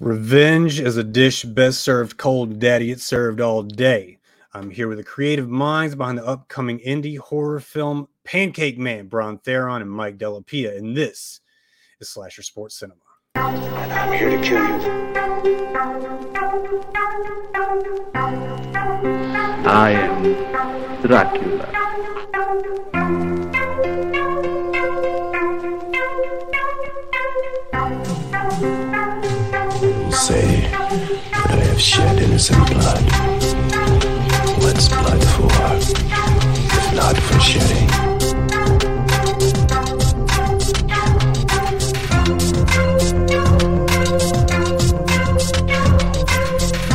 Revenge is a dish best served cold, daddy. It's served all day. I'm here with the creative minds behind the upcoming indie horror film Pancake Man, Bron Theron and Mike Della Pia, and this is Slasher Sports Cinema. And I'm here to kill you. I am Dracula. Say that I have shed innocent blood. What's blood for? If not for shedding.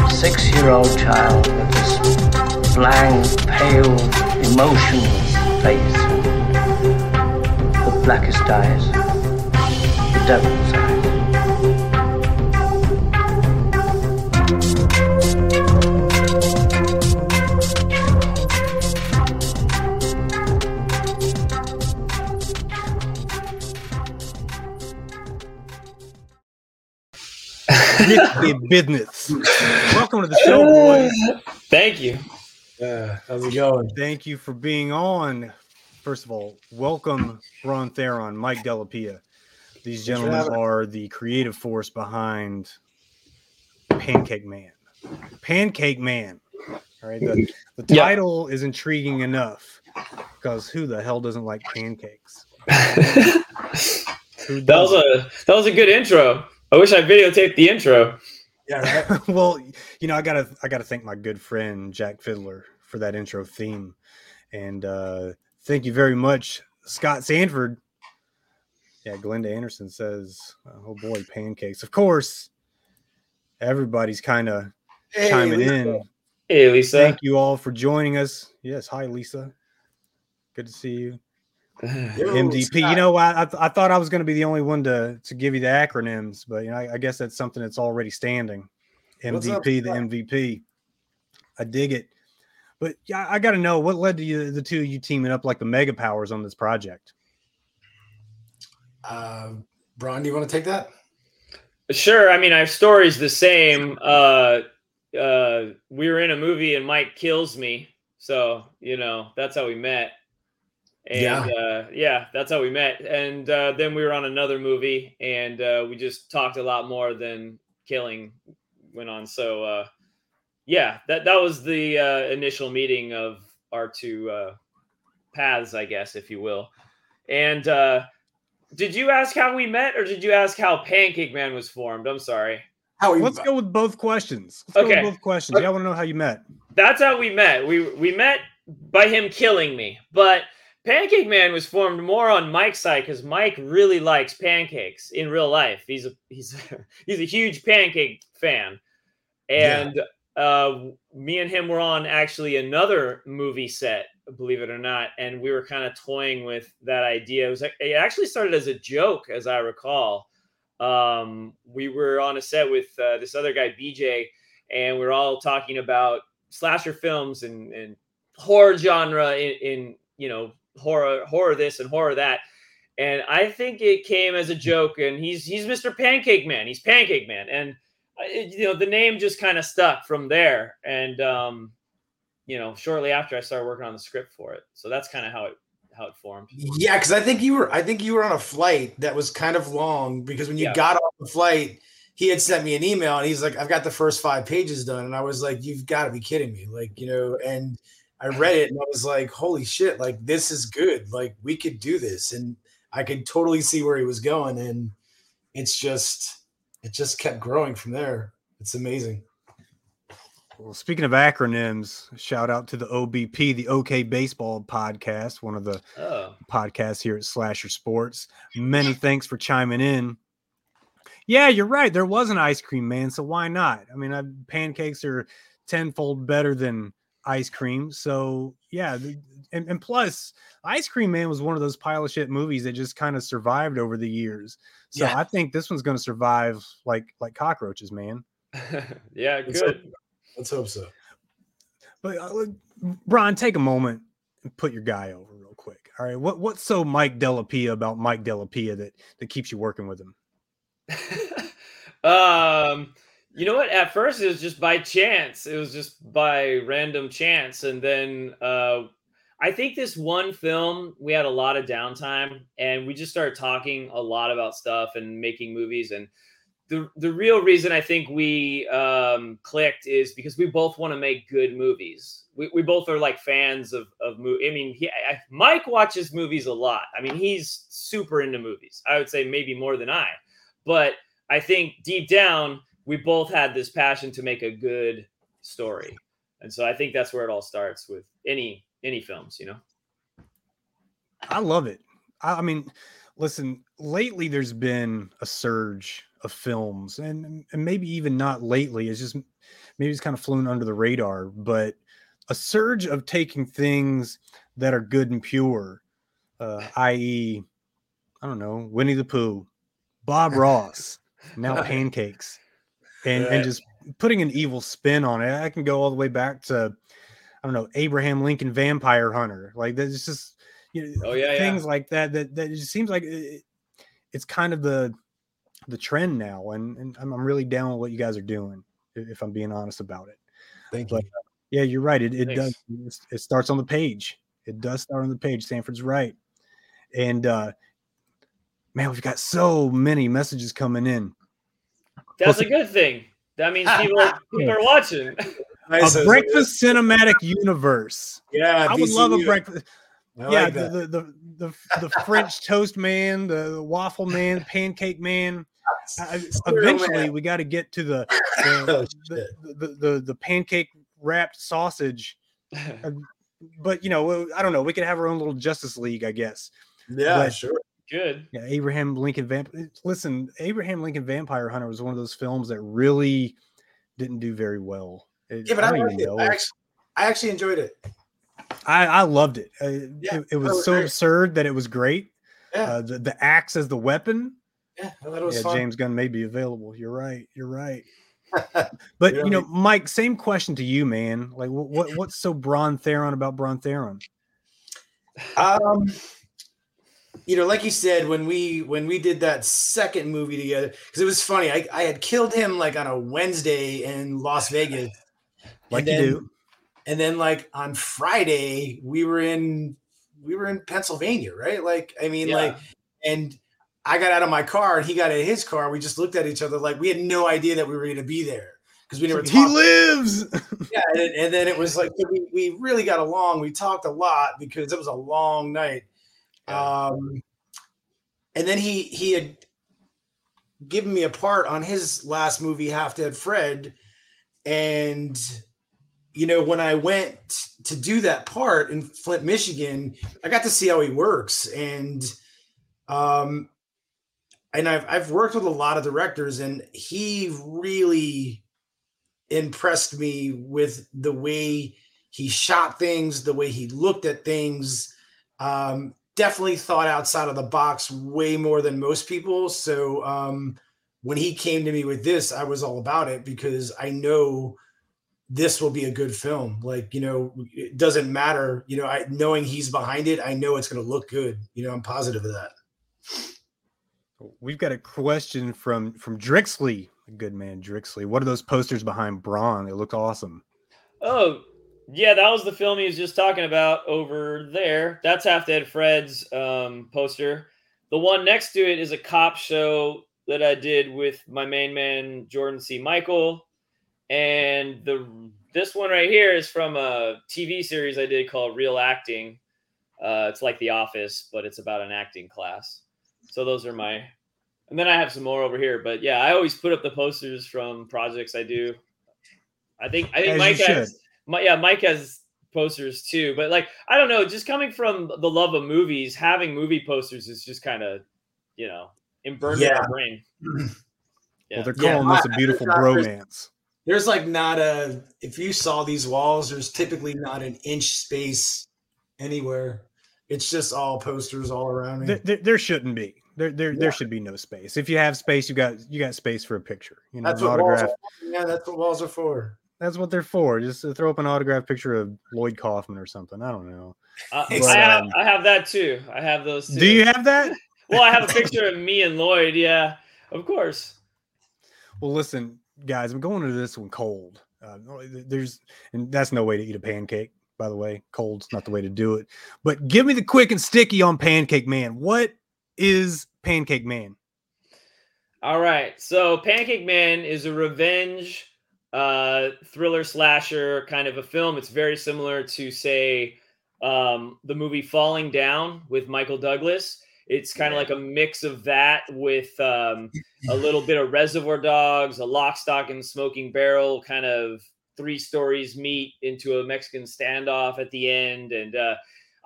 six-year-old child with this blank, pale, emotionless face. The blackest eyes. The devil's Risky business. Welcome to the show, boys. Thank you. Yeah, how's it going? Thank you for being on. First of all, welcome Bron Theron, Mike Della Pia. These gentlemen are the creative force behind Pancake Man. Pancake Man. All right. The, the Yeah. title is intriguing enough because who the hell doesn't like pancakes? That was a that was a good intro. I wish I videotaped the intro. Yeah, right. well, you know, I gotta I gotta thank my good friend Jak Fiddler for that intro theme. And uh thank you very much, Scott Sanford. Yeah, Glenda Anderson says, oh boy, pancakes. Of course, everybody's kind of Hey, chiming Lisa. in. Hey Lisa. Thank you all for joining us. Yes, hi Lisa. Good to see you. Yo, MDP. You know, I I, thought I was going to be the only one to to give you the acronyms, but you know, I, I guess that's something that's already standing. What's up, MVP, the MVP. I dig it. But yeah, I got to know what led to you, the two of you teaming up like the mega powers on this project. Uh, Bron, do you want to take that? Sure. I mean, our story's the same. Uh, uh, we were in a movie and Mike kills me, so you know that's how we met. And Yeah. uh, yeah, that's how we met. And uh, then we were on another movie, and uh, we just talked a lot more than killing went on. So uh, yeah, that that was the uh, initial meeting of our two uh, paths, I guess, if you will. And uh, did you ask how we met, or did you ask how Pancake Man was formed? I'm sorry. How you? Let's go with both questions. Let's go Okay. with both questions. Yeah, I want to know how you met. That's how we met. We we met by him killing me, but Pancake Man was formed more on Mike's side because Mike really likes pancakes in real life. He's a he's he's a huge pancake fan, and uh, me and him were on actually another movie set, believe it or not, and we were kind of toying with that idea. It was like- it actually started as a joke, as I recall. Um, we were on a set with uh, this other guy, BJ, and we are all talking about slasher films and, and horror genre in, in you know horror horror this and horror that and i think it came as a joke and he's he's mr pancake man he's pancake man and uh, it, you know the name just kind of stuck from there and um you know shortly after i started working on the script for it so that's kind of how it how it formed Yeah, because I think you were. I think you were on a flight that was kind of long. Because when you Yeah. got off the flight, he had sent me an email, and he's like, "I've got the first five pages done," and I was like, "You've got to be kidding me!" Like, you know, and I read it, and I was like, "Holy shit! Like, this is good. Like, we could do this," and I could totally see where he was going, and it's just, it just kept growing from there. It's amazing. Well, speaking of acronyms, shout out to the OBP, the OK Baseball podcast, one of the oh podcast here at Slasher Sports. Many thanks for chiming in. Yeah, you're right. There was an ice cream man, so why not? I mean, uh, pancakes are tenfold better than ice cream. So yeah, th- and, and plus, Ice Cream Man was one of those pile of shit movies that just kind of survived over the years. So Yeah. I think this one's going to survive like like cockroaches, man. yeah Let's hope, good let's hope so. But uh, Bron, take a moment and put your guy over real quick. All right, what what's so Mike Della Pia about Mike Della Pia that that keeps you working with him? Um, you know what? At first, it was just by chance. It was just by random chance, and then uh, I think this one film we had a lot of downtime, and we just started talking a lot about stuff and making movies. And the the real reason I think we um, clicked is because we both want to make good movies. We, we both are like fans of of movie. I mean, he, I, Mike watches movies a lot. I mean, he's super into movies. I would say maybe more than I, but I think deep down we both had this passion to make a good story. And so I think that's where it all starts with any any films, you know. I love it. I, mean, listen, lately there's been a surge of films and and maybe even not lately. It's just maybe it's kind of flown under the radar, but a surge of taking things that are good and pure, uh, i.e., I don't know, Winnie the Pooh, Bob Ross, now pancakes and Right. and just putting an evil spin on it. I can go all the way back to I don't know Abraham Lincoln Vampire Hunter. Like there's just you know, Oh, yeah, yeah. things like that that that it just seems like it, it's kind of the the trend now, and and I'm, I'm really down with what you guys are doing. If I'm being honest about it, Thank But- you. yeah, you're right. It it Thanks. does. It starts on the page. It does start on the page. Stanford's right, and uh man, we've got so many messages coming in. That's a good thing. That means ah, people ah. are, people are watching. Nice. a breakfast cinematic universe. Yeah, I would love a breakfast. I yeah, like the, the, the the the French toast man, the, the waffle man, pancake man. I- I- eventually, man. we got to get to the Oh, the, shit. the, the, the the pancake wrapped sausage. Uh, but you know, I don't know. We could have our own little Justice League, I guess. Yeah, but- sure. Good. Yeah, Abraham Lincoln Vamp. Listen, Abraham Lincoln Vampire Hunter was one of those films that really didn't do very well. It- Yeah, but I, don't liked it. I actually, I actually enjoyed it. I, I loved it. Uh, Yeah, it, it was was so great. absurd that it was great. Yeah, Uh, the, the axe as the weapon. yeah, I thought it was Yeah, fun. James Gunn may be available. You're right. You're right. But Yeah, you know, Mike, same question to you, man. Like, what, what what's so Bron Theron about Bron Theron? Um, you know, like you said, when we when we did that second movie together, because it was funny. I, I had killed him like on a Wednesday in Las Vegas, Like and you then, do. and then like on Friday we were in we were in Pennsylvania, right? Like, I mean, Yeah. like, and I got out of my car and he got in his car. We just looked at each other like we had no idea that we were going to be there because we never He lives. yeah, and, then- and then it was like we, we really got along. We talked a lot because it was a long night. Um, and then he he had given me a part on his last movie, Half Dead Fred, and you know when I went to do that part in Flint, Michigan, I got to see how he works, and um, and I've I've worked with a lot of directors, and he really impressed me with the way he shot things, the way he looked at things. Um, definitely thought outside of the box way more than most people. So um, when he came to me with this, I was all about it because I know this will be a good film. Like you know, it doesn't matter. You know, I knowing he's behind it, I know it's going to look good. You know, I'm positive of that. We've got a question from from Drixley, good man, Drixley. What are those posters behind Bron? They look awesome. Oh, yeah, that was the film he was just talking about over there. That's Half Dead Fred's um, poster. The one next to it is a cop show that I did with my main man Jordan C. Michael, and the this one right here is from a TV series I did called Real Acting. Uh, it's like The Office, but it's about an acting class. So those are my, and then I have some more over here. But yeah, I always put up the posters from projects I do. I think I think As Mike should. has, my, yeah, Mike has posters too. But like, I don't know, just coming from the love of movies, having movie posters is just kind of, you know, burned in Yeah. our brain. Yeah. Well, they're Yeah, calling this a beautiful I- bromance. There's like not a if you saw these walls, there's typically not an inch space anywhere. It's just all posters all around me. There, there, there shouldn't be. There, there, Yeah. there should be no space. If you have space, you got you got space for a picture. You know, That's an what walls are. Yeah, that's what walls are for. That's what they're for. Just to throw up an autograph picture of Lloyd Kaufman or something. I don't know. Uh, But, I have um, I have that too. I have those. Too. Do you have that? Well, I have a picture of me and Lloyd. Yeah, of course. Well, listen, guys, I'm going into this one cold. Uh, there's, and that's no way to eat a pancake, by the way. Cold's not the way to do it. But give me the quick and sticky on Pancake Man. What is Pancake Man? All right. So Pancake Man is a revenge uh thriller slasher kind of a film. It's very similar to say um the movie Falling Down with Michael Douglas. It's kind of like a mix of that with um a little bit of Reservoir Dogs, a Lock, Stock, and Smoking Barrel kind of three stories meet into a Mexican standoff at the end. And uh,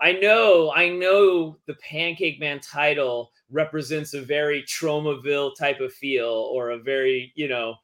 I know, I know the Pancake Man title represents a very Tromaville type of feel or a very, you know,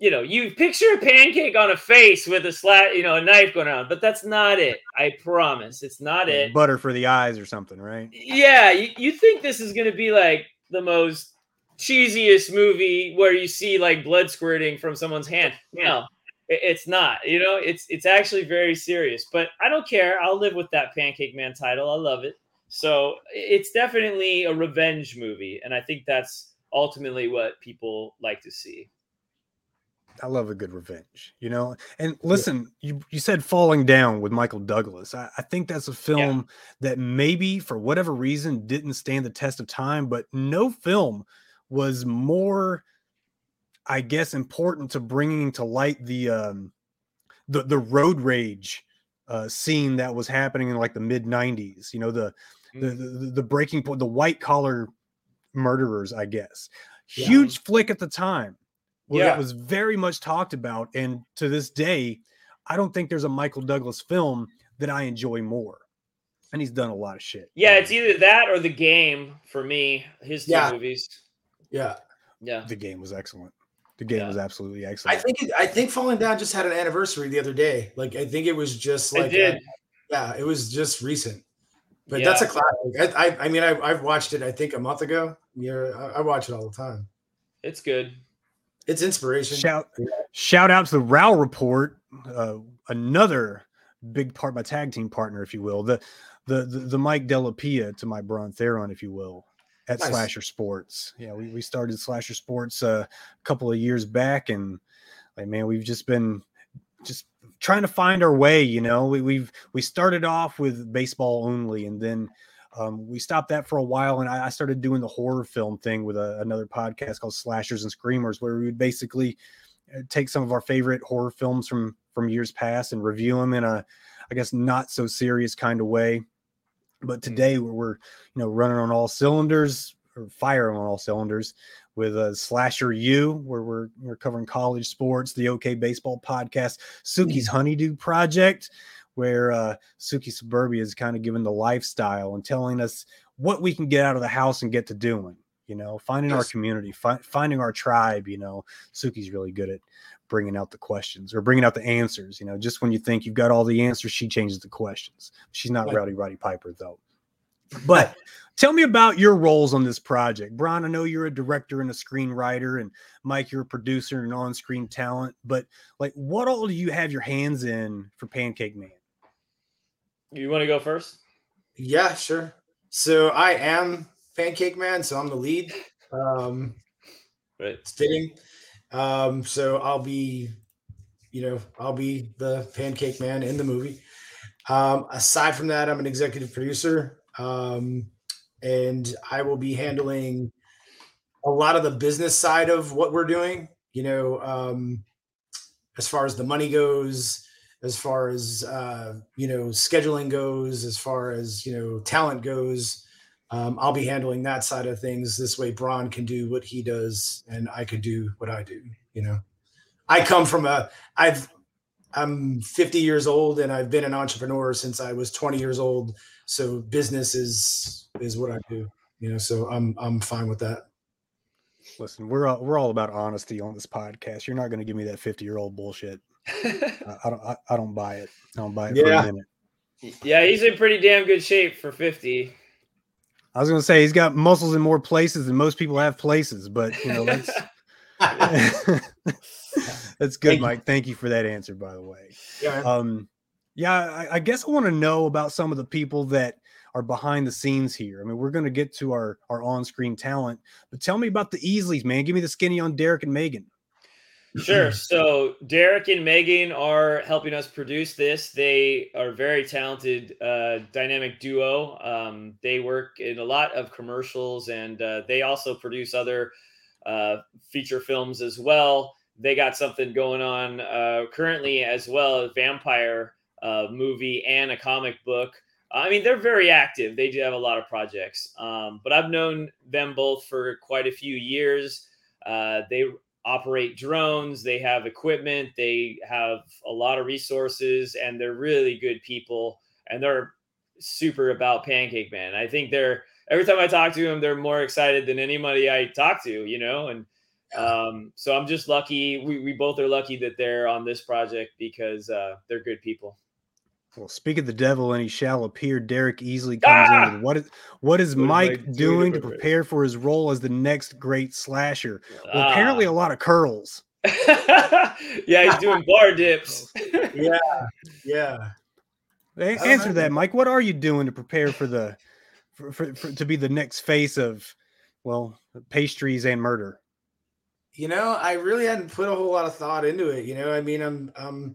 you know, you picture a pancake on a face with a slat, you know, a knife going around, but that's not it. I promise, it's not it. Butter for the eyes or something, right? Yeah, you, you think this is going to be like the most cheesiest movie where you see like blood squirting from someone's hand. No, it- it's not. You know, it's it's actually very serious. But I don't care. I'll live with that Pancake Man title. I love it. So it's definitely a revenge movie, and I think that's ultimately what people like to see. I love a good revenge, you know. And listen, you you said Falling Down with Michael Douglas. I, I think that's a film that maybe for whatever reason didn't stand the test of time, but no film was more, I guess, important to bringing to light the um the the road rage uh scene that was happening in like the mid 90s, you know, the the, the the breaking point, the white collar murderers, I guess. Yeah. Huge flick at the time. Well, Yeah. it was very much talked about, and to this day, I don't think there's a Michael Douglas film that I enjoy more. And he's done a lot of shit. Yeah, it's either that or the game for me. His two Yeah. movies. Yeah. Yeah. the game was excellent. The game Yeah. was absolutely excellent. I excellent. think it, I think Falling Down just had an anniversary the other day. Like I think it was just I like did. uh, yeah, it was just recent. But that's a Yeah. classic. I, I I mean I I've watched it I think a month ago. Yeah, I, I watch it all the time. It's good. It's inspiration. shout shout out to the Row Report, uh, another big part, my tag team partner, if you will, the the the, the Mike Della Pia to my Bron Theron, if you will, at Nice. Slasher Sports. Yeah, we, we started Slasher Sports uh, a couple of years back, and like man, we've just been just trying to find our way. You know, we, we've we started off with baseball only, and then. Um, we stopped that for a while, and I, I started doing the horror film thing with a, another podcast called Slashers and Screamers, where we would basically uh, take some of our favorite horror films from from years past and review them in a i guess not so serious kind of way. But today we're, we're you know running on all cylinders or firing on all cylinders with a slasher u where we're we're covering college sports the okay baseball podcast suki's honeydew project where uh suki suburbia is kind of giving the lifestyle and telling us what we can get out of the house and get to doing you know finding our community fi- finding our tribe you know Suki's really good at bringing out the questions or bringing out the answers. You know, just when you think you've got all the answers, she changes the questions. She's not Right. Rowdy Roddy Piper though. But tell me about your roles on this project, Bron. I know you're a director and a screenwriter, and Mike, you're a producer and on-screen talent. But like, what all do you have your hands in for Pancake Man? You want to go first? Yeah, sure. So I am Pancake Man, so I'm the lead. Um, Right. it's fitting. Um, so I'll be, you know, I'll be the Pancake Man in the movie. Um, aside from that, I'm an executive producer, um, and I will be handling a lot of the business side of what we're doing. You know, um, as far as the money goes, as far as uh, you know scheduling goes, as far as you know talent goes. Um, I'll be handling that side of things. This way, Bron can do what he does, and I could do what I do. You know, I come from a I've I'm 50 years old, and I've been an entrepreneur since I was 20 years old. So business is is what I do. You know, so I'm I'm fine with that. Listen, we're all, we're all about honesty on this podcast. You're not going to give me that 50 year old bullshit. I, I don't I, I don't buy it. I don't buy it for Yeah. a minute. yeah, he's in pretty damn good shape for 50. I was going to say he's got muscles in more places than most people have places, but you know that's that's good, Thank you. Mike. Thank you for that answer, by the way. yeah, Um, yeah, I, I guess I want to know about some of the people that are behind the scenes here. I mean, we're going to get to our our on screen talent, but tell me about the Easleys, man. Give me the skinny on Derek and Megan. Sure. So Derek and Megan are helping us produce this. They are very talented, uh, dynamic duo. Um, they work in a lot of commercials, and uh, they also produce other uh, feature films as well. They got something going on uh, currently as well, a vampire uh, movie and a comic book. I mean, they're very active. They do have a lot of projects. Um, but I've known them both for quite a few years. Uh, they operate drones, they have equipment, they have a lot of resources, and they're really good people. And they're super about Pancake Man. I think they're every time I talk to them, they're more excited than anybody I talk to, you know. And um, so I'm just lucky. We, we both are lucky that they're on this project because uh, they're good people. Well, speak of the devil, and he shall appear. Derek Easley comes Ah! in. with What is what is What is Mike Mike doing doing to to prepare? prepare for his role as the next great slasher? Well, apparently Ah. a lot of curls. yeah, he's doing bar dips. Yeah, yeah. A- Answer that, Mike. What are you doing to prepare for the for, for, for to be the next face of well pastries and murder? You know, I really hadn't put a whole lot of thought into it. You know, I mean, I'm, um,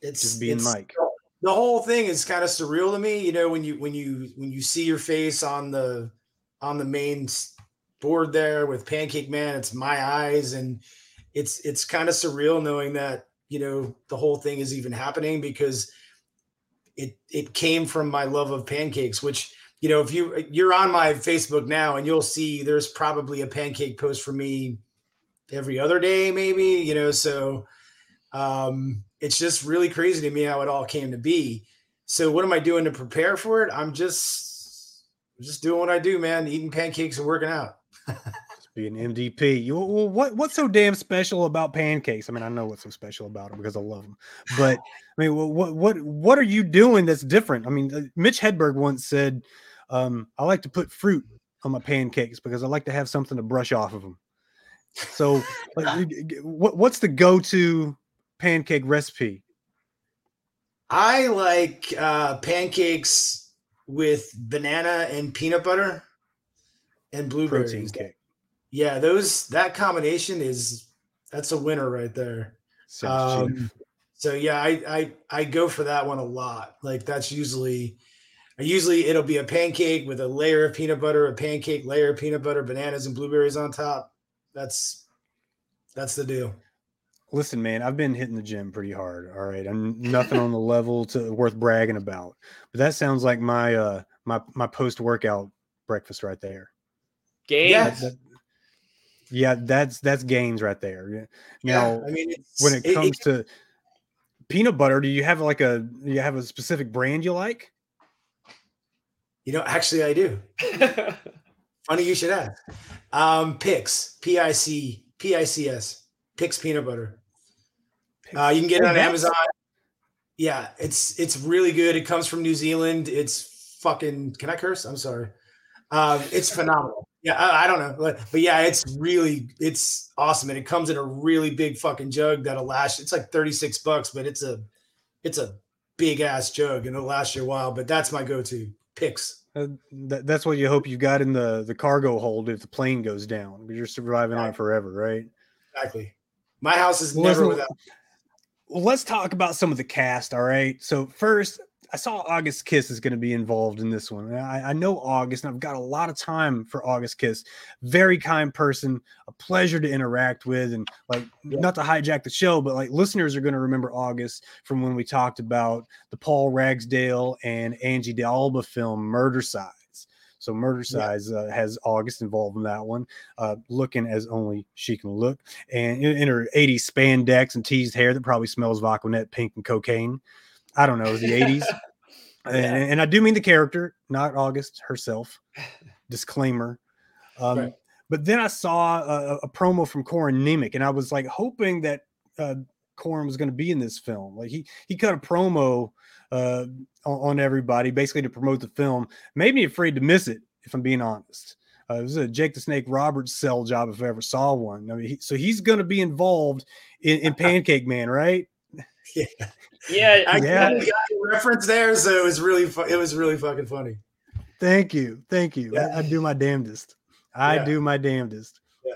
it's Just being it's- Mike. The whole thing is kind of surreal to me. You know, when you when you when you see your face on the on the main board there with Pancake Man, it's my eyes, and it's it's kind of surreal knowing that you know the whole thing is even happening because it it came from my love of pancakes, which you know if you you're on my Facebook now and you'll see there's probably a pancake post for me every other day, maybe you know so um it's just really crazy to me how it all came to be so what am i doing to prepare for it i'm just just doing what i do man eating pancakes and working out Just be an MDP. You well, what what's so damn special about pancakes? I mean, I know what's so special about them because I love them. But I mean, what what what are you doing that's different? I mean, uh, Mitch Hedberg once said, um, "I like to put fruit on my pancakes because I like to have something to brush off of them." So, like, what what's the go-to pancake recipe? i like uh pancakes with banana and peanut butter and blueberries Protein cake. yeah those that combination is that's a winner right there Um, so yeah, I, I I go for that one a lot. Like that's usually, usually it'll be a pancake with a layer of peanut butter, a pancake layer of peanut butter, bananas and blueberries on top. That's that's the deal. Listen, man, I've been hitting the gym pretty hard. All right, I'm nothing on the level to worth bragging about, but that sounds like my uh my my post workout breakfast right there. Games. Yeah. That- yeah, that's that's gains right there. Yeah. Now, I mean, it's, when it comes to peanut butter, do you have like a do you have a specific brand you like? you know, actually, I do. Funny you should ask. Um, Pic's, P I C P I C S, Pic's peanut butter. Uh, you can get it on Amazon. Yeah, it's it's really good. It comes from New Zealand. It's fucking. Can I curse? I'm sorry. Um, it's phenomenal. Yeah, I, I don't know, but, but yeah, it's really it's awesome, and it comes in a really big fucking jug that'll last. It's like 36 bucks, but it's a it's a big ass jug, and it'll last you a while. But that's my go-to. picks. Uh, that, that's what you hope you got in the the cargo hold if the plane goes down. You're surviving on it forever, right? Exactly. My house is Well, never without. Well, let's talk about some of the cast. All right. So first, I saw August Kiss is going to be involved in this one. I, I know August, and I've got a lot of time for August Kiss. Very kind person, a pleasure to interact with, and like not to hijack the show, but like listeners are going to remember August from when we talked about the Paul Ragsdale and Angie D'Alba film Murder Size. So Murder Size uh, has August involved in that one, uh, looking as only she can look, and in, in her 80s spandex and teased hair that probably smells Vaquinet pink and cocaine. I don't know, it was the 80s. and, and I do mean the character, not August herself. Disclaimer. Um, Right. But then I saw a, a promo from Corin Nemec, and I was like hoping that uh, Corin was going to be in this film. Like he he cut a promo uh, on, on everybody, basically to promote the film. Made me afraid to miss it, if I'm being honest. Uh, it was a Jake the Snake Roberts sell job if I ever saw one. I mean, he, so he's going to be involved in, in Pancake Man, right? yeah. I Yeah. got a reference there, so it was really fu- it was really fucking funny. Thank you, thank you. I, I do my damnedest. I Yeah. do my damnedest. Yeah.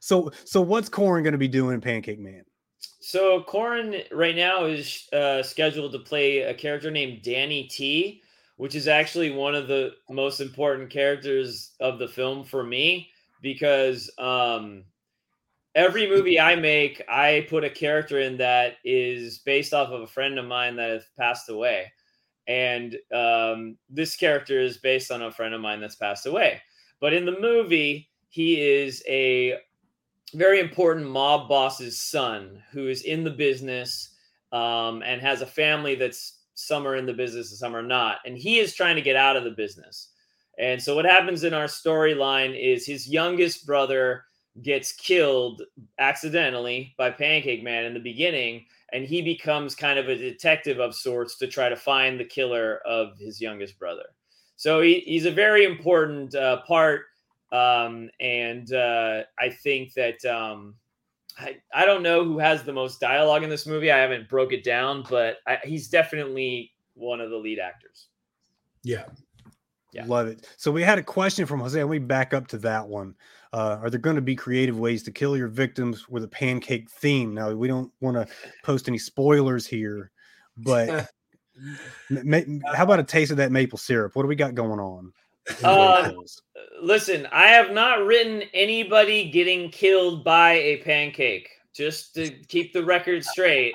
So so what's Corin going to be doing in Pancake Man? So Corin right now is uh, scheduled to play a character named Danny T, which is actually one of the most important characters of the film for me because um, every movie I make, I put a character in that is based off of a friend of mine that has passed away. And um, this character is based on a friend of mine that's passed away. But in the movie, he is a very important mob boss's son who is in the business um, and has a family that's some are in the business and some are not. And he is trying to get out of the business. And so what happens in our storyline is his youngest brother gets killed accidentally by Pancake Man in the beginning, and he becomes kind of a detective of sorts to try to find the killer of his youngest brother. So he, he's a very important uh, part, um, and uh, I think that um, I, I don't know who has the most dialogue in this movie. I haven't broke it down, but I, he's definitely one of the lead actors. Yeah. Yeah. Love it. So we had a question from Jose. Let me back up to that one. Uh, are there going to be creative ways to kill your victims with a pancake theme? Now we don't want to post any spoilers here, but ma- ma- how about a taste of that maple syrup? What do we got going on? In the way it kills? Listen, I have not written anybody getting killed by a pancake. Just to keep the record straight,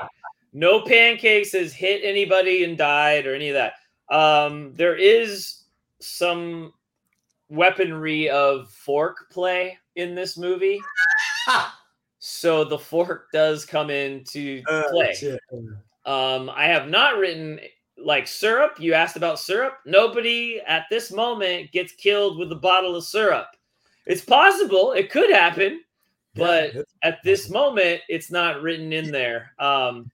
no pancakes has hit anybody and died or any of that. Um, there is some weaponry of fork play in this movie, so the fork does come into Uh, play. Um, I have not written like syrup. You asked about syrup. Nobody at this moment gets killed with a bottle of syrup. It's possible. It could happen, but Yeah, at this moment, it's not written in there. Um,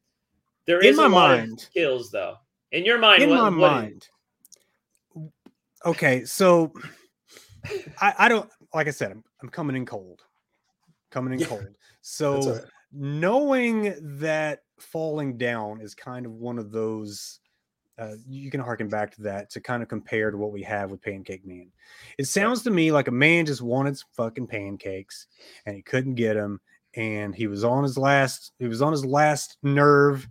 there In is my a lot of mind- kills though. In your mind, in what- my what is- mind. Okay, so I, I don't like I said, I'm, I'm coming in cold. Coming in Yeah, cold. So all right. knowing that falling down is kind of one of those uh, you can harken back to that to kind of compare to what we have with pancake man. It sounds to me like a man just wanted some fucking pancakes and he couldn't get them and he was on his last he was on his last nerve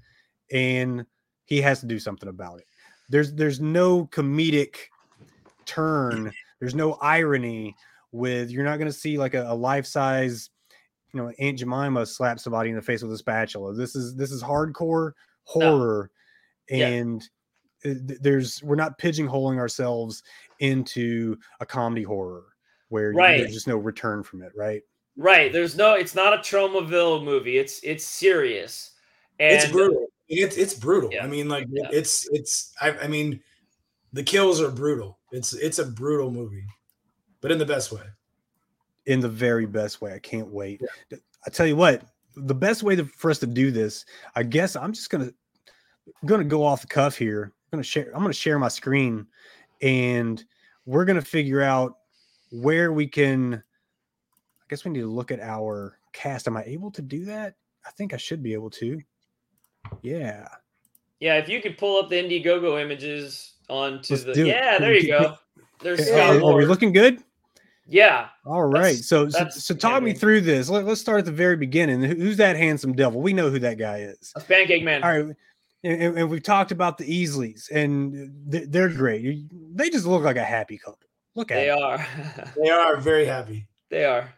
and he has to do something about it. There's there's no comedic turn there's no irony with you're not going to see like a, a life-size you know aunt jemima slap somebody in the face with a spatula. This is this is hardcore horror Yeah. and Uh, there's we're not pigeonholing ourselves into a comedy horror where you- Right. there's just no return from it right Right. There's no. It's not a Tromaville movie. It's it's serious. And it's brutal. It's it's brutal. Yeah, I mean, like yeah. it's it's. I, I mean, the kills are brutal. It's it's a brutal movie, but in the best way. in the very best way. I can't wait. I tell you what, the best way to, for us to do this, I guess I'm just gonna gonna go off the cuff here. I'm gonna share. I'm gonna share my screen, and we're gonna figure out where we can. I guess we need to look at our cast. Am I able to do that? I think I should be able to. Yeah. Yeah, if you could pull up the Indiegogo images onto Let's the it. yeah, Can there you go. There's Are, we looking good? Yeah, All right. That's- So, so, that's- so yeah, talk me through this. Let, let's start at the very beginning. Who's that handsome devil? We know who that guy is. that's Pancake Man. All right. And, and- and we've talked about the Easleys, and they're great. They just look like a happy couple. Look at They it. are. They are very happy. they are.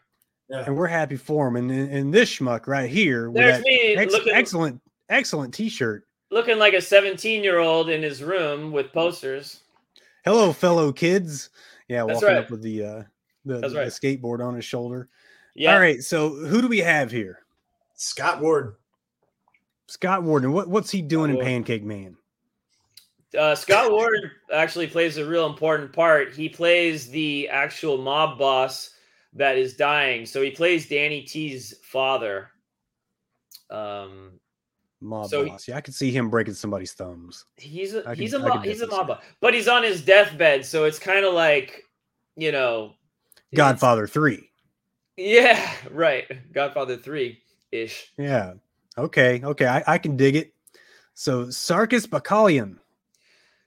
And we're happy for them. And, and, and this schmuck right here There's that me ex- looking excellent, excellent t shirt. looking like a 17 year old in his room with posters. Hello, fellow kids. Yeah, That's walking right. up with the, uh, the, That's the right. skateboard on his shoulder. Yeah. All right. So, who do we have here? Scott Ward. Scott Warden. What, what's he doing in Ward. Pancake Man? Uh, Scott Ward actually plays a real important part. He plays the actual mob boss that is dying. So he plays Danny T's father. Um, Mob So he- boss. Yeah, I could see him breaking somebody's thumbs. he's a I he's can- a he's a mob boss, but he's on his deathbed. So it's kind of like you know, Godfather 3. Yeah, right. Godfather three ish. Yeah. Okay. Okay. I, I can dig it. So Sarkis Bacalian.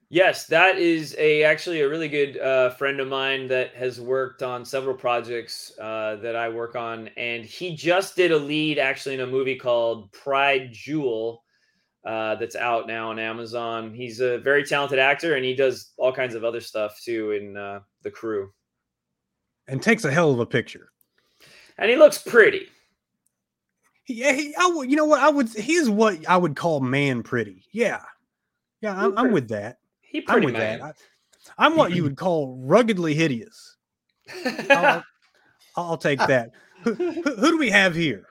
Yes, that is a actually a really good uh, friend of mine that has worked on several projects uh, that I work on, and he just did a lead actually in a movie called Pride Jewel uh, that's out now on Amazon. He's a very talented actor, and he does all kinds of other stuff too in uh, the crew. And takes a hell of a picture. And he looks pretty. Yeah, he, I would. You know what? I would. He's what I would call man pretty. Yeah, yeah. I'm, I'm with that. He I'm pretty with man. that. I, am what you would call ruggedly hideous. I'll, I'll take that. Who, who, who do we have here?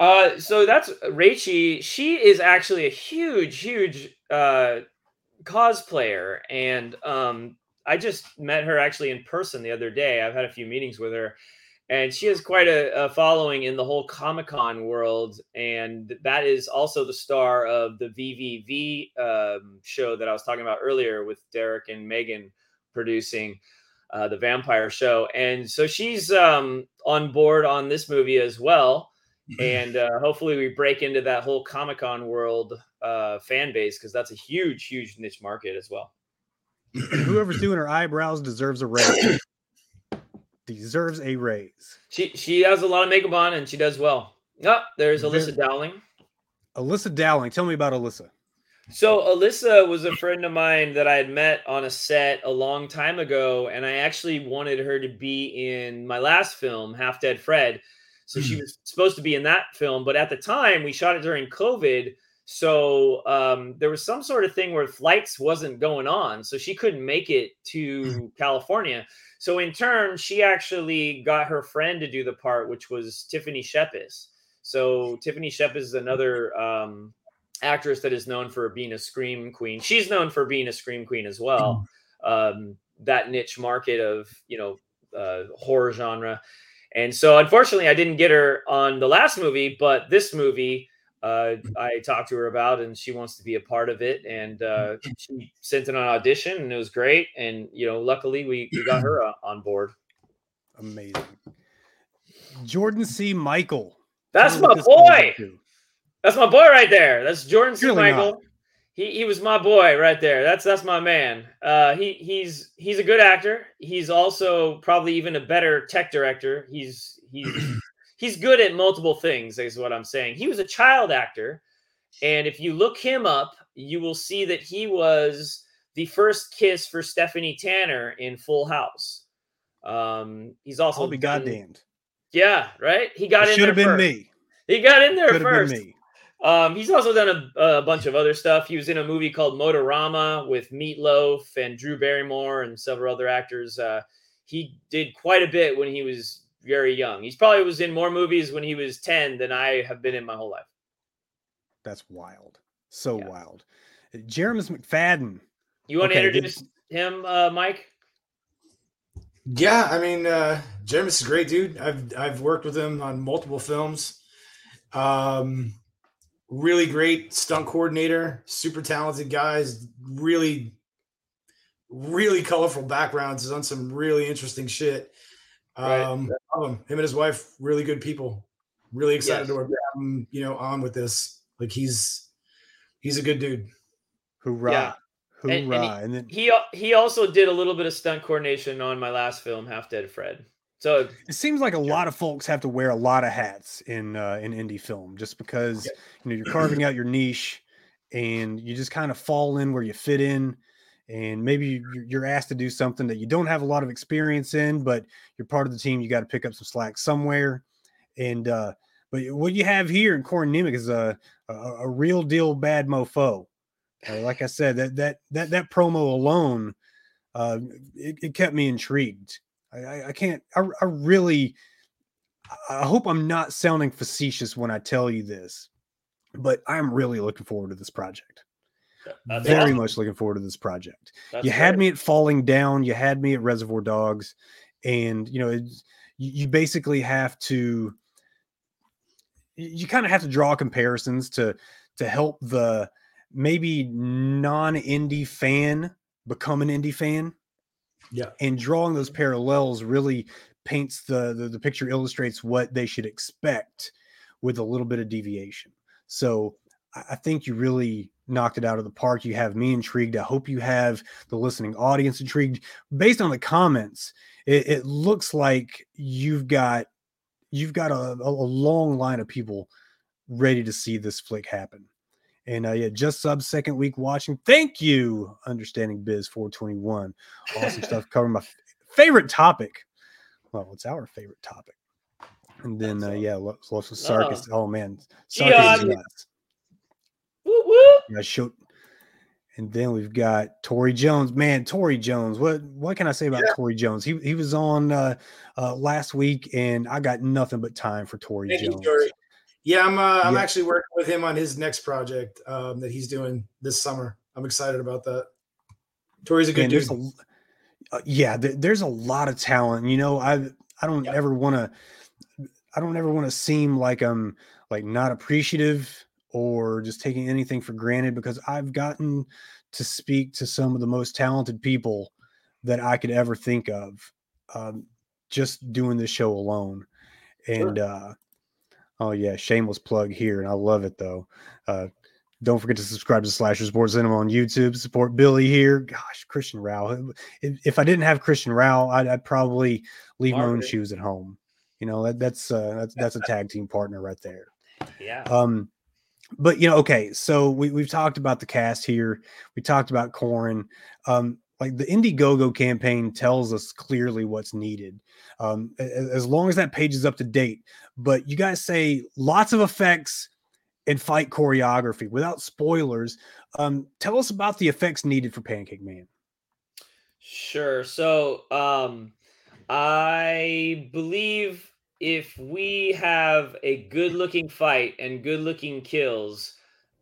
Uh, so that's Rachie. She is actually a huge, huge uh, cosplayer, and um, I just met her actually in person the other day. I've had a few meetings with her, and she has quite a, a following in the whole Comic Con world, and that is also the star of the VVV um, show that I was talking about earlier with Derek and Megan producing. Uh, the vampire show, and so she's um, on board on this movie as well and uh, hopefully we break into that whole Comic Con world uh, fan base because that's a huge, huge niche market as well. Whoever's doing her eyebrows deserves a raise. Deserves a raise. She she has a lot of makeup on and she does well. Oh, there's Alyssa Dowling. Alyssa Dowling. Tell me about Alyssa. So Alyssa was a friend of mine that I had met on a set a long time ago, and I actually wanted her to be in my last film, Half Dead Fred. So she hmm. was supposed to be in that film, but at the time we shot it during COVID. So um, there was some sort of thing where flights wasn't going on, so she couldn't make it to California. So in turn, she actually got her friend to do the part, which was Tiffany Shepis. So Tiffany Shepis is another um, actress that is known for being a scream queen. She's known for being a scream queen as well. Um, that niche market of you know uh, horror genre. And so, unfortunately, I didn't get her on the last movie, but this movie uh, I talked to her about, and she wants to be a part of it. And uh, she sent in an audition, and it was great. And you know, luckily, we, we got her uh, on board. Amazing. Jordan C. Michael. That's my what this goes boy. That's my boy right there. That's Jordan C. Really Michael. not. He, he was my boy right there. That's that's my man. Uh, he he's he's a good actor. He's also probably even a better tech director. He's he's he's good at multiple things. Is what I'm saying. He was a child actor, and if you look him up, you will see that he was the first kiss for Stephanie Tanner in Full House. Um, he's also I'll be done- goddamned. Yeah, right. He got It in should there have been first. me. He got in there Could have first. been me. Um, he's also done a, a bunch of other stuff. He was in a movie called Motorama with Meatloaf and Drew Barrymore and several other actors. Uh, he did quite a bit when he was very young. He's probably was in more movies when he was 10 than I have been in my whole life. That's wild. So Yeah. wild. Jeremus McFadden. You want Okay, to did- introduce him, uh, Mike? Yeah, I mean, uh, Jeremy's a great dude. I've I've worked with him on multiple films. Um, really great stunt coordinator, super talented guys. Really, really colorful backgrounds. Has done some really interesting shit. Right. Um, I love him. him and his wife, really good people. Really excited Yes. to work with him, you know, on with this. Like he's he's a good dude. Hoorah. Yeah. Hoorah. And- And, and then He he also did a little bit of stunt coordination on my last film, Half Dead Fred. So it seems like a lot of folks have to wear a lot of hats in uh, in indie film just because you know you're carving out your niche and you just kind of fall in where you fit in and maybe you're- asked to do something that you don't have a lot of experience in but you're part of the team you got to pick up some slack somewhere and uh but what you have here in Corin Nemec is a, a a real deal bad mofo uh, like I said that that that that promo alone uh it, it kept me intrigued I, I, I can't. I, I really. I hope I'm not sounding facetious when I tell you this, but I'm really looking forward to this project. Uh, that's Very awesome. much looking forward to this project. That's you had me at Falling Down. You had me at Reservoir Dogs, and you know, you, basically have to. You, kind of have to draw comparisons to to help the maybe non-indie fan become an indie fan Yeah. and drawing those parallels really paints the, the the picture illustrates what they should expect with a little bit of deviation so I think you really knocked it out of the park. You have me intrigued. I hope you have the listening audience intrigued. Based on the comments, it, it looks like you've got you've got a, a long line of people ready to see this flick happen. And uh, yeah, just sub second week watching. Thank you, understanding biz 421. Awesome stuff covering my f- favorite topic. Well, it's our favorite topic. And then uh, yeah, of Sarkis. Oh man, Sarkis is Gian. nuts. Woo woo. Show. And then we've got Tory Jones. Man, Tory Jones. What what can I say about Yeah. Tory Jones? He he was on uh, uh, last week, and I got nothing but time for Tory Thank you, Jones. Tori. Yeah, I'm. Uh, I'm Yeah. actually working with him on his next project um, that he's doing this summer. I'm excited about that. Tori's a good Man, dude. a, uh, yeah, there, there's a lot of talent. You know, I I don't Yeah. ever want to, I don't ever want to seem like I'm like not appreciative or just taking anything for granted because I've gotten to speak to some of the most talented people that I could ever think of, um, just doing this show alone. And uh, oh yeah, shameless plug here, and I love it though. Uh, don't forget to subscribe to Slasher Sports Cinema on YouTube. Support Billy here. Gosh, Christian Rao. If, if I didn't have Christian Rao, I'd, I'd probably leave my own shoes at home. You know, that, that's uh, that's that's a tag team partner right there. Yeah. Um, but you know, okay, so we we've talked about the cast here. We talked about Corin. Um, like the Indiegogo campaign tells us clearly what's needed. Um, a- a- as long as that page is up to date. But you guys say lots of effects and fight choreography without spoilers. Um, tell us about the effects needed for Pancake Man. Sure. So, um, I believe if we have a good looking fight and good looking kills,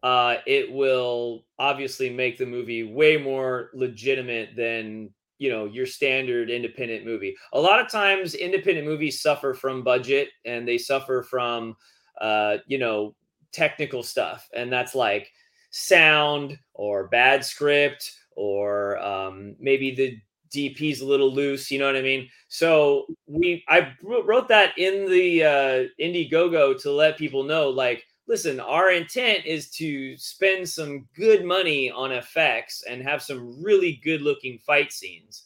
uh, it will obviously make the movie way more legitimate than you know your standard independent movie. A lot of times, independent movies suffer from budget and they suffer from uh, you know technical stuff, and that's like sound or bad script or um, maybe the DP's a little loose. You know what I mean? So we I wrote that in the uh, Indiegogo to let people know, like, listen, our intent is to spend some good money on effects and have some really good looking fight scenes.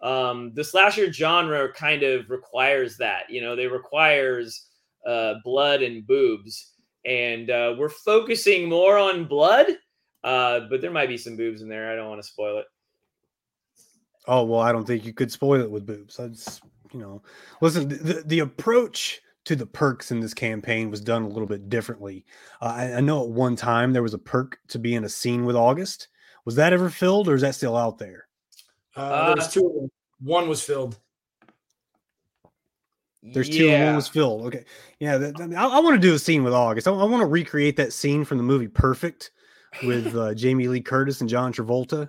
Um, the slasher genre kind of requires that. You know, they requires uh, blood and boobs, and uh, we're focusing more on blood. Uh, but there might be some boobs in there. I don't want to spoil it. Oh well, I don't think you could spoil it with boobs. That's you know, listen. The the approach to the perks in this campaign was done a little bit differently. Uh, I, I know at one time there was a perk to be in a scene with August. Was that ever filled, or is that still out there? Uh, there was Uh, two. One was filled. There's two, and one was filled. Okay, yeah. That, that- I, want to do a scene with August. I, want to recreate that scene from the movie Perfect with uh, Jamie Lee Curtis and John Travolta.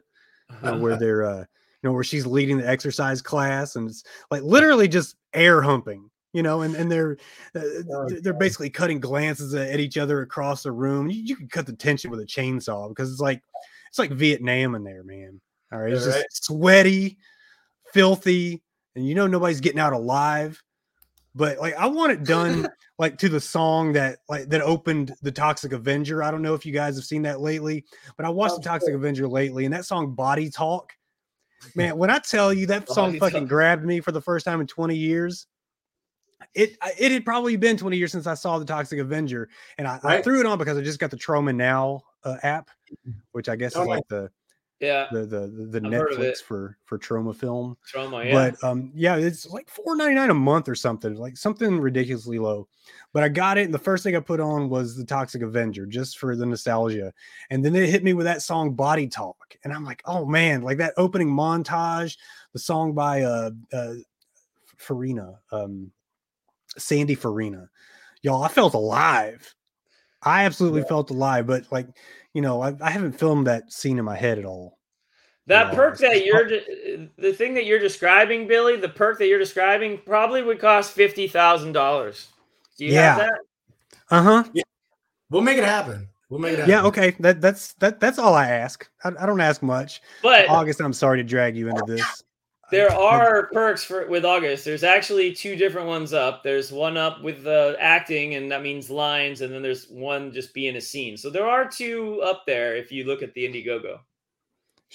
you where they're uh you know where she's leading the exercise class and it's like literally just air humping you know and and they're uh, Oh, they're- basically cutting glances at, each other across the room. You, you can cut the tension with a chainsaw because it's like it's like vietnam in there man. All right it's just sweaty filthy and you know nobody's getting out alive but like i want it done like to the song that like that opened the toxic avenger. I don't know if you guys have seen that lately but i watched Oh, the toxic avenger lately and that song body talk man when i tell you that song fucking Talk. grabbed me for the first time in 20 years it it had probably been 20 years since i saw the toxic avenger and i, I threw it on because i just got the Troma Now uh, app which i guess Oh, is like the yeah, the the, the, netflix for for Troma film. Troma. Yeah. but um yeah it's like four ninety nine a month or something like something ridiculously low. But i got it and the first thing i put on was the toxic avenger just for the nostalgia. And then it hit me with that song body talk and i'm like oh man like that opening montage the song by uh uh farina um sandy farina. Y'all i felt alive. I absolutely felt alive but like you know I, I haven't filmed that scene in my head at all That Yeah, perk that it's you're de- the thing that you're describing, Billy, the perk that you're describing probably would cost fifty thousand dollars. Do you have that? uh-huh We'll make it happen. We'll make it happen. Yeah, okay. That that's that that's all I ask. I, I don't ask much. But August, I'm sorry to drag you into this. There are perks for with August. There's actually two different ones up. There's one up with the acting, and that means lines, and then there's one just being a scene. So there are two up there if you look at the Indiegogo.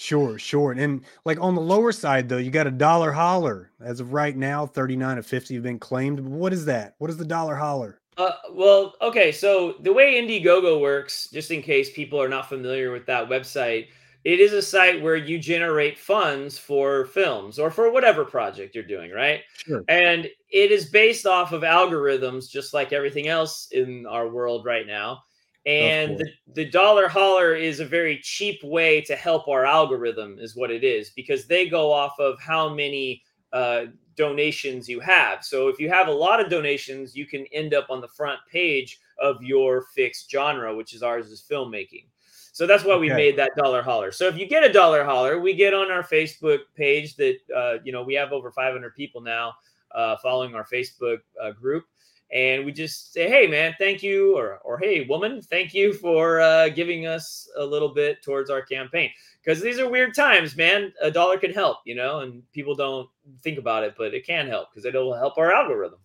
Sure, sure. And like on the lower side though, you got a dollar holler. As of right now, 39 of 50 have been claimed. What is that? What is the dollar holler? Uh, well, okay. So the way Indiegogo works, just in case people are not familiar with that website, it is a site where you generate funds for films or for whatever project you're doing, right? Sure. And it is based off of algorithms, just like everything else in our world right now. And the, the dollar holler is a very cheap way to help our algorithm, is what it is, because they go off of how many uh, donations you have. So if you have a lot of donations, you can end up on the front page of your fixed genre, which is ours is filmmaking. So that's why we made that dollar holler. So if you get a dollar holler, we get on our Facebook page that uh, you know we have over 500 people now uh, following our Facebook uh, group, and we just say, "Hey, man, thank you," or "or Hey, woman, thank you for uh, giving us a little bit towards our campaign." Because these are weird times, man. A dollar can help, you know, and people don't think about it, but it can help because it'll help our algorithm.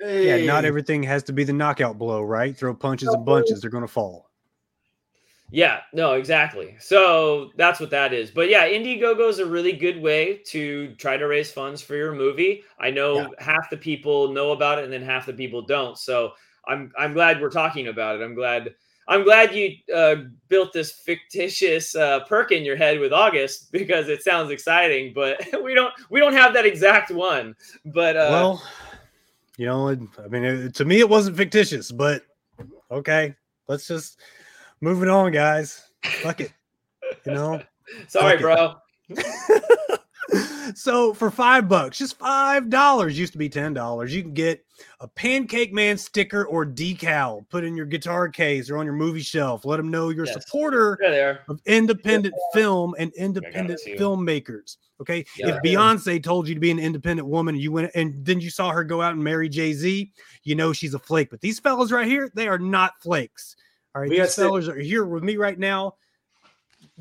Yeah, not everything has to be the knockout blow, right? Throw punches and bunches, they're gonna fall. Yeah, no, exactly. So that's what that is. But yeah, Indiegogo is a really good way to try to raise funds for your movie. I know Yeah. half the people know about it and then half the people don't. So I'm I'm glad we're talking about it. I'm glad I'm glad you uh, built this fictitious uh, perk in your head with August because it sounds exciting, but we don't we don't have that exact one. But uh, well, you know, I mean, it, to me, it wasn't fictitious, but okay, let's just move it on, guys. Fuck it, you know. sorry, bro. so for five bucks, just five dollars, used to be ten dollars, you can get a Pancake Man sticker or decal. Put in your guitar case or on your movie shelf. Let them know you're a supporter are. of independent film and independent filmmakers. Okay. Yeah. If Beyonce told you to be an independent woman you went and then you saw her go out and marry Jay Z, you know she's a flake. But these fellas right here, they are not flakes. All right. We got These sti- fellas are here with me right now.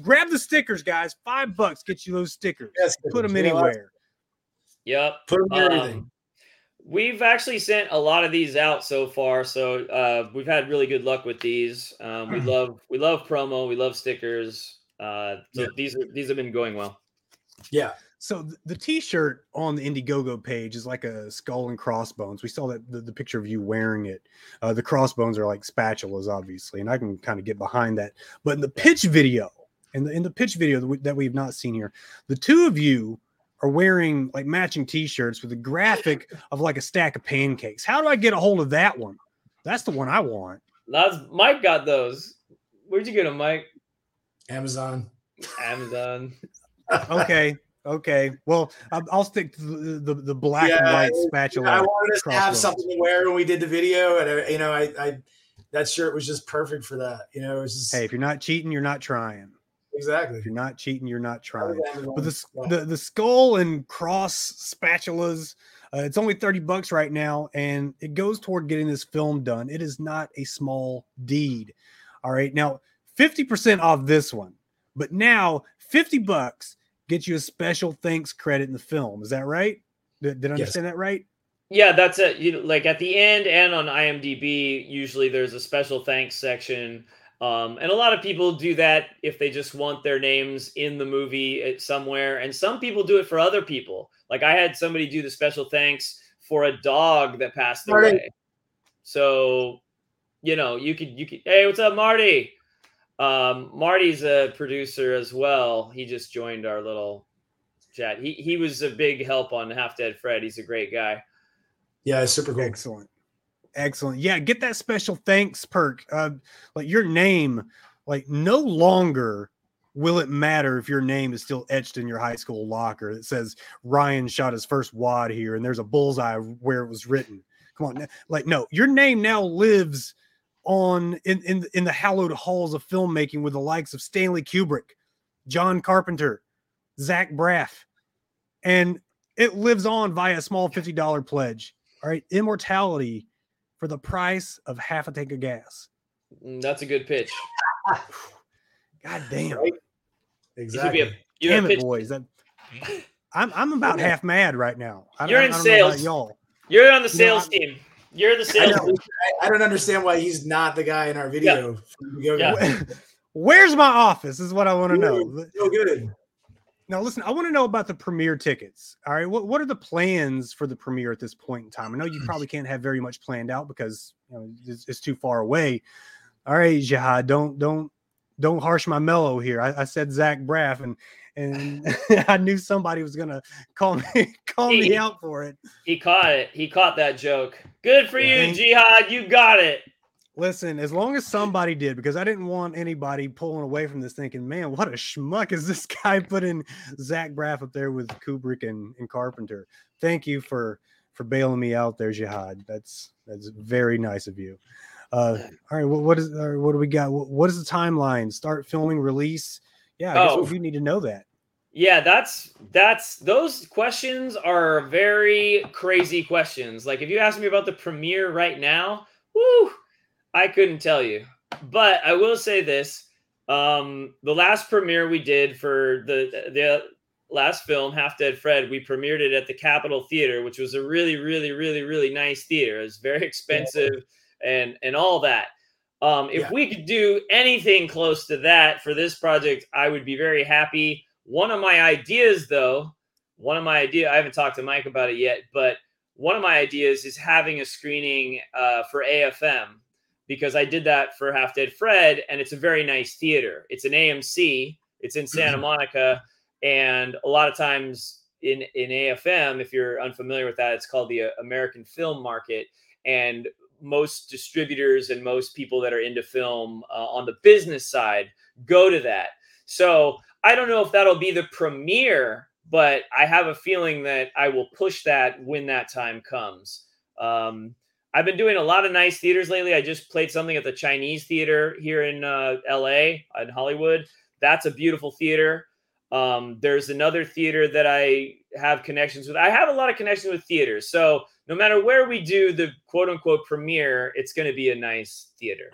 Grab the stickers, guys. Five bucks get you those stickers. Yes, Put them you know, that's- anywhere. Yep. Put 'em in everything. Um, we've actually sent a lot of these out so far, so uh, we've had really good luck with these. Um, we love we love promo, we love stickers. Uh, so Yeah. these are, these have been going well. Yeah. So the T-shirt on the Indiegogo page is like a skull and crossbones. We saw that the, the picture of you wearing it. Uh, the crossbones are like spatulas, obviously, and I can kind of get behind that. But in the pitch video, in the in the pitch video that, we, that we've not seen here, the two of you are wearing like matching T-shirts with a graphic of like a stack of pancakes. How do I get a hold of that one? That's the one I want. That's Mike got those. Where'd you get them, Mike? Amazon. Amazon. Okay. Okay. Well, I'll, stick to the, the, the black and white spatula. I wanted to have something to wear when we did the video, and I, you know, I, I that shirt was just perfect for that. You know, it was just Hey, if you're not cheating, you're not trying. exactly. If you're not cheating, you're not trying. But the, the the skull and cross spatulas, uh, it's only 30 bucks right now, and it goes toward getting this film done. It is not a small deed. All right. Now, 50% off this one, but now 50 bucks gets you a special thanks credit in the film. Is that right? Did, did I Yes. understand that right? Yeah, that's it. You know, like at the end and on IMDb, usually there's a special thanks section. Um, and a lot of people do that if they just want their names in the movie eh, somewhere. And some people do it for other people. Like I had somebody do the special thanks for a dog that passed Marty. away. So, you know, you could you could hey, what's up, Marty? Um, Marty's a producer as well. He just joined our little chat. He he was a big help on Half Dead Fred. He's a great guy. yeah, super cool. Excellent. Excellent. Yeah, get that special thanks perk. Uh, like your name, like no longer will it matter if your name is still etched in your high school locker that says Ryan shot his first wad here and there's a bullseye where it was written. Come on. Like, no, your name now lives on in, in in the hallowed halls of filmmaking with the likes of Stanley Kubrick, John Carpenter, Zach Braff, and it lives on via a small $50 pledge. All right, immortality for the price of half a tank of gas. Mm, That's a good pitch. God damn. Right? Exactly. a Damn it, pitch. boys. That, I'm I'm about half mad right now. I, You're I, in I don't know about sales. y'all. You're on the You know, sales team. You're the I, sales know, team. I, I don't understand why he's not the guy in our video. from. Yeah. Where's my office? Is what I want to know. So good. Now, listen, I want to know about the premiere tickets. All right, what what are the plans for the premiere at this point in time? I know you probably can't have very much planned out because you know it's, it's too far away. All right, Jihad, don't don't don't harsh my mellow here. I, I said Zach Braff, and and I knew somebody was gonna call me call me out for it. He caught it. He caught that joke. Good for you, Jihad. You got it. Listen, as long as somebody did, because I didn't want anybody pulling away from this thinking, man, what a schmuck is this guy putting Zach Braff up there with Kubrick and, and Carpenter. Thank you for for bailing me out there, Jihad. That's that's very nice of you. Uh, all right, what, what is what do we got? What, what is the timeline? Start filming, release? Yeah, I guess Oh. we need to know that. Yeah, that's that's those questions are very crazy questions. Like if you ask me about the premiere right now, whoo, I couldn't tell you. But I will say this. Um the last premiere we did for the the last film, Half Dead Fred, we premiered it at the Capitol Theater, which was a really, really, really, really nice theater. It was very expensive and and all that. Um, if Yeah. we could do anything close to that for this project, I would be very happy. One of my ideas, though, one of my idea, I haven't talked to Mike about it yet, but one of my ideas is having a screening uh, for AFM because I did that for Half Dead Fred, and it's a very nice theater. It's an AMC. It's in Santa Monica, and a lot of times in in AFM, if you're unfamiliar with that, it's called the uh, American Film Market, and most distributors and most people that are into film uh, on the business side go to that. So I don't know if that'll be the premiere, but I have a feeling that I will push that when that time comes. Um, I've been doing a lot of nice theaters lately. I just played something at the Chinese Theater here in uh, LA, in Hollywood. That's a beautiful theater. Um, there's another theater that I have connections with. I have a lot of connections with theaters. So no matter where we do the quote unquote premiere, it's going to be a nice theater.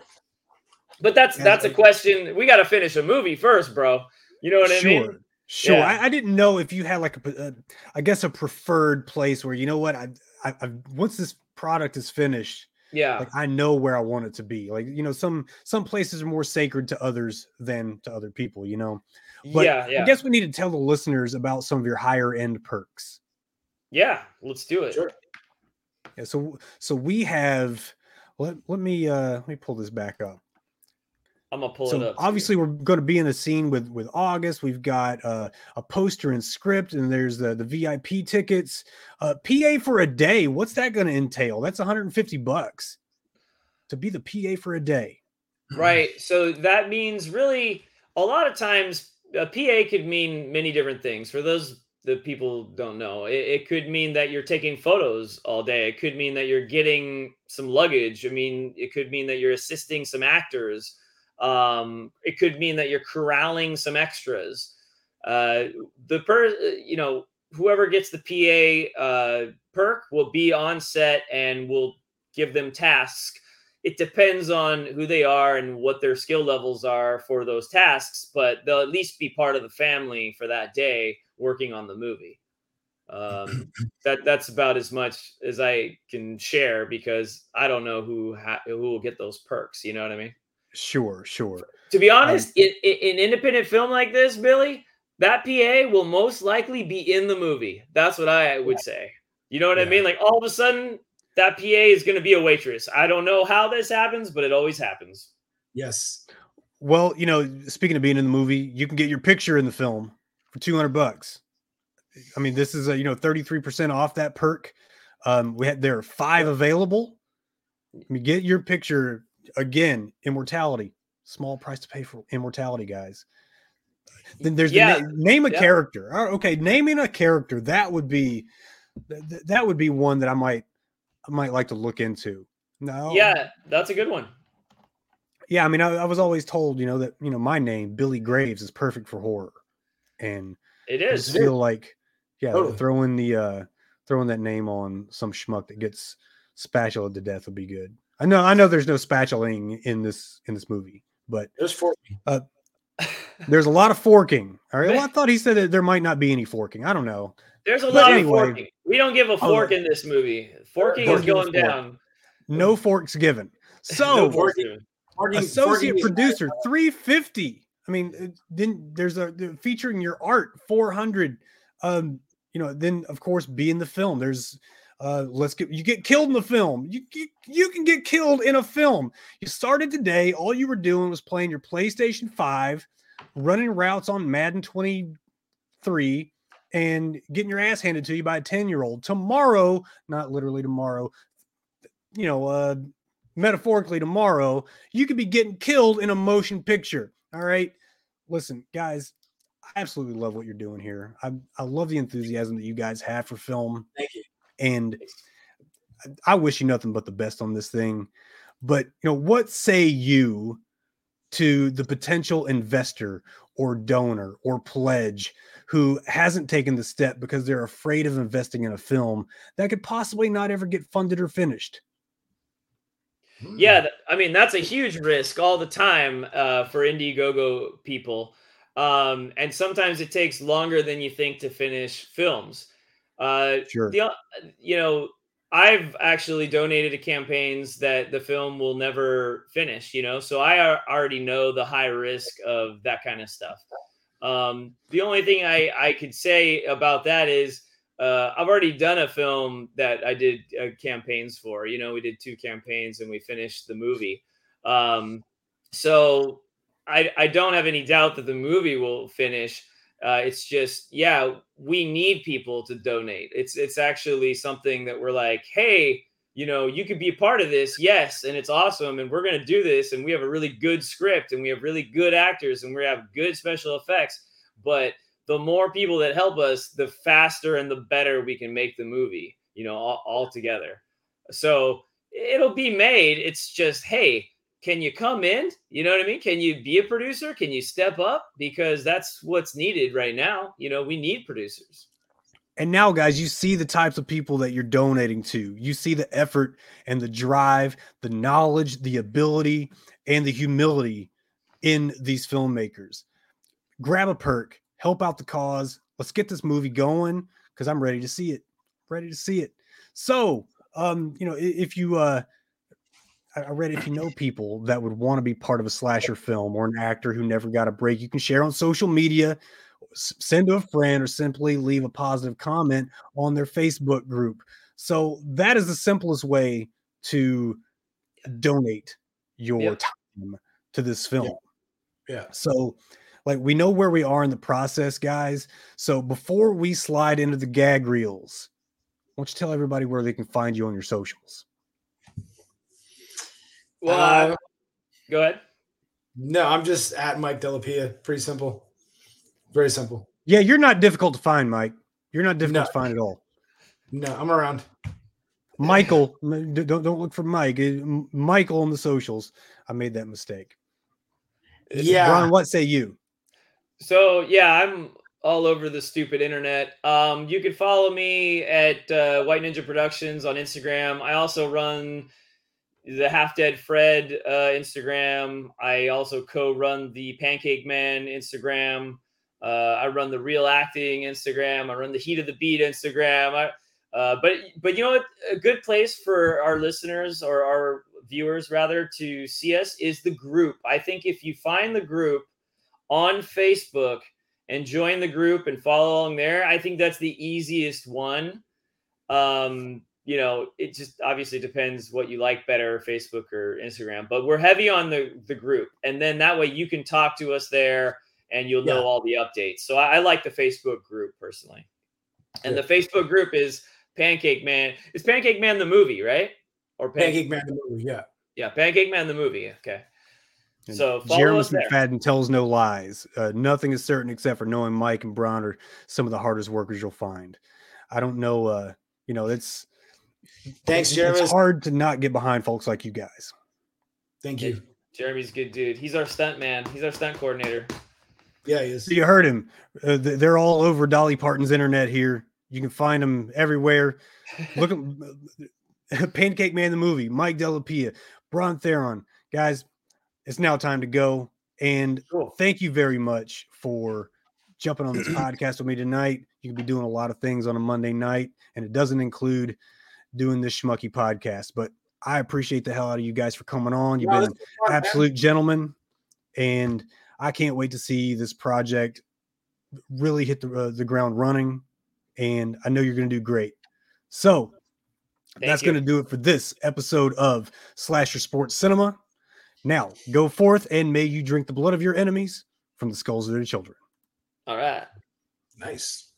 But that's that's a question. We got to finish a movie first, bro. You know what I sure. mean? Sure. Yeah. I, I didn't know if you had like a, p- a- I guess a preferred place where you know what I, I, I once this product is finished, Yeah. like I know where I want it to be. Like you know, some some places are more sacred to others than to other people. You know, but yeah. Yeah. I guess we need to tell the listeners about some of your higher end perks. yeah. Let's do it. Sure. Yeah, so so we have. Let let me uh let me pull this back up. I'm gonna pull it so up. too. obviously we're going to be in a scene with with august we've got uh, a poster and script and there's the the vip tickets uh pa for a day what's that going to entail that's 150 bucks to be the pa for a day Right. So that means really a lot of times a PA could mean many different things. For those the people don't know, it, it could mean that you're taking photos all day. It could mean that you're getting some luggage. I mean, it could mean that you're assisting some actors. Um, it could mean that you're corralling some extras. Uh, the per, you know, whoever gets the PA uh, perk will be on set and will give them tasks it depends on who they are and what their skill levels are for those tasks, but they'll at least be part of the family for that day working on the movie. Um, that that's about as much as I can share because I don't know who ha- who will get those perks. You know what I mean? Sure sure To be honest, in, in in independent film like this, Billy, that PA will most likely be in the movie. That's what I would say. You know what I mean? Like all of a sudden, that PA is going to be a waitress. I don't know how this happens, but it always happens. Yes. well you know speaking of being in the movie you can get your picture in the film for 200 bucks i mean this is a you know 33% off that perk um we had there are five available I mean, get your picture again immortality small price to pay for immortality guys then there's Yeah. the na- name a Yeah. character All right, okay naming a character that would be th- th- that would be one that i might i might like to look into no Yeah, that's a good one. yeah i mean I, I was always told you know that you know my name billy graves is perfect for horror and it is. I just feel like yeah Totally. throwing the uh throwing that name on some schmuck that gets spatula to death would be good i know i know there's no spatulaing in this in this movie but There's four. there's a lot of forking all right well i thought he said that there might not be any forking i don't know There's a But lot anyway- of forking. We don't give a fork in this movie. Forking is Forking is going fork. down. No forks given. So forks forking- Forking- associate forking producer 350 i mean uh, then there's a featuring your art 400 um you know then of course be in the film there's uh let's get you get killed in the film you, you you can get killed in a film you started today all you were doing was playing your playstation 5 running routes on madden 23 and getting your ass handed to you by a 10 year old tomorrow not literally tomorrow you know uh metaphorically tomorrow, you could be getting killed in a motion picture. All right. Listen, guys, I absolutely love what you're doing here. I, I love the enthusiasm that you guys have for film. Thank you. And I- wish you nothing but the best on this thing. But, you know, what say you to the potential investor or donor or pledge who hasn't taken the step because they're afraid of investing in a film that could possibly not ever get funded or finished? Yeah, I mean that's a huge risk all the time uh, for Indiegogo people, um, and sometimes it takes longer than you think to finish films. Uh, Sure. the, you know, I've actually donated to campaigns that the film will never finish. You know, so I already know the high risk of that kind of stuff. Um, the only thing I I could say about that is uh, I've already done a film that I did uh, campaigns for. You know, we did two campaigns and we finished the movie. Um, so I, I don't have any doubt that the movie will finish. Uh, it's just, yeah, we need people to donate. It's it's actually something that we're like, hey, you know, you could be a part of this, yes, and it's awesome, and we're gonna do this, and we have a really good script, and we have really good actors, and we have good special effects, but the more people that help us, the faster and the better we can make the movie, you know, all, all together. So it'll be made. It's just, hey, can you come in? You know what I mean? Can you be a producer? Can you step up? Because that's what's needed right now. You know, we need producers. And now, guys, you see the types of people that you're donating to. You see the effort and the drive, the knowledge, the ability, and the humility in these filmmakers. Grab a perk, help out the cause. Let's get this movie going because I'm ready to see it. Ready to see it. So, um, you know, if you uh I read if you know people that would want to be part of a slasher film or an actor who never got a break, you can share on social media, send to a friend, or simply leave a positive comment on their Facebook group. So that is the simplest way to donate your Yep. time to this film. Yeah. So, like, we know where we are in the process, guys. So, before we slide into the gag reels, why don't you tell everybody where they can find you on your socials? Well, Uh, go ahead. No, I'm just at Mike Della Pia. Pretty simple. Very simple. Yeah, you're not difficult to find, Mike. You're not difficult No. to find at all. No, I'm around. Michael, don't don't look for Mike. Uh, Michael on the socials. I made that mistake. Yeah. Ron, what say you? So yeah, I'm all over the stupid internet. Um, you can follow me at uh, White Ninja Productions on Instagram. I also run the Half Dead Fred uh, Instagram. I also co-run the Pancake Man Instagram. Uh, I run the Real Acting Instagram. I run the Heat of the Beat Instagram. I, uh, but but you know what? A good place for our listeners or our viewers rather to see us is the group. I think if you find the group on Facebook and join the group and follow along there, I think that's the easiest one. Um, you know, it just obviously depends what you like better, Facebook or Instagram. But we're heavy on the the group, and then that way you can talk to us there, and you'll know all the updates. So I, I like the Facebook group personally, and the Facebook group is Pancake Man. It's Pancake Man the movie, right? Or Pan- Pancake Man the movie. Yeah. Yeah, Pancake Man the movie. Okay. And So Jeremy. McFadden tells no lies. Uh, nothing is certain except for knowing Mike and Bron are some of the hardest workers you'll find. I don't know. Uh, you know, it's Thanks, Jeremy. It's hard to not get behind folks like you guys. Thank you. Jeremy's a good dude. He's our stunt man. He's our stunt coordinator. Yeah, he is. So you heard him. Uh, they're all over Dolly Parton's internet here. You can find them everywhere. Look at Pancake Man the movie, Mike Della Pia, Bron Theron. Guys, it's now time to go. And Cool. thank you very much for jumping on this podcast with me tonight. You can be doing a lot of things on a Monday night, and it doesn't include doing this schmucky podcast. But I appreciate the hell out of you guys for coming on. You've No, been this was fun, man. absolute gentlemen, and I can't wait to see this project really hit the uh, the ground running. And I know you're going to do great. So Thank that's going to do it for this episode of Slasher Sports Cinema. Now go forth and may you drink the blood of your enemies from the skulls of their children. All right. Nice.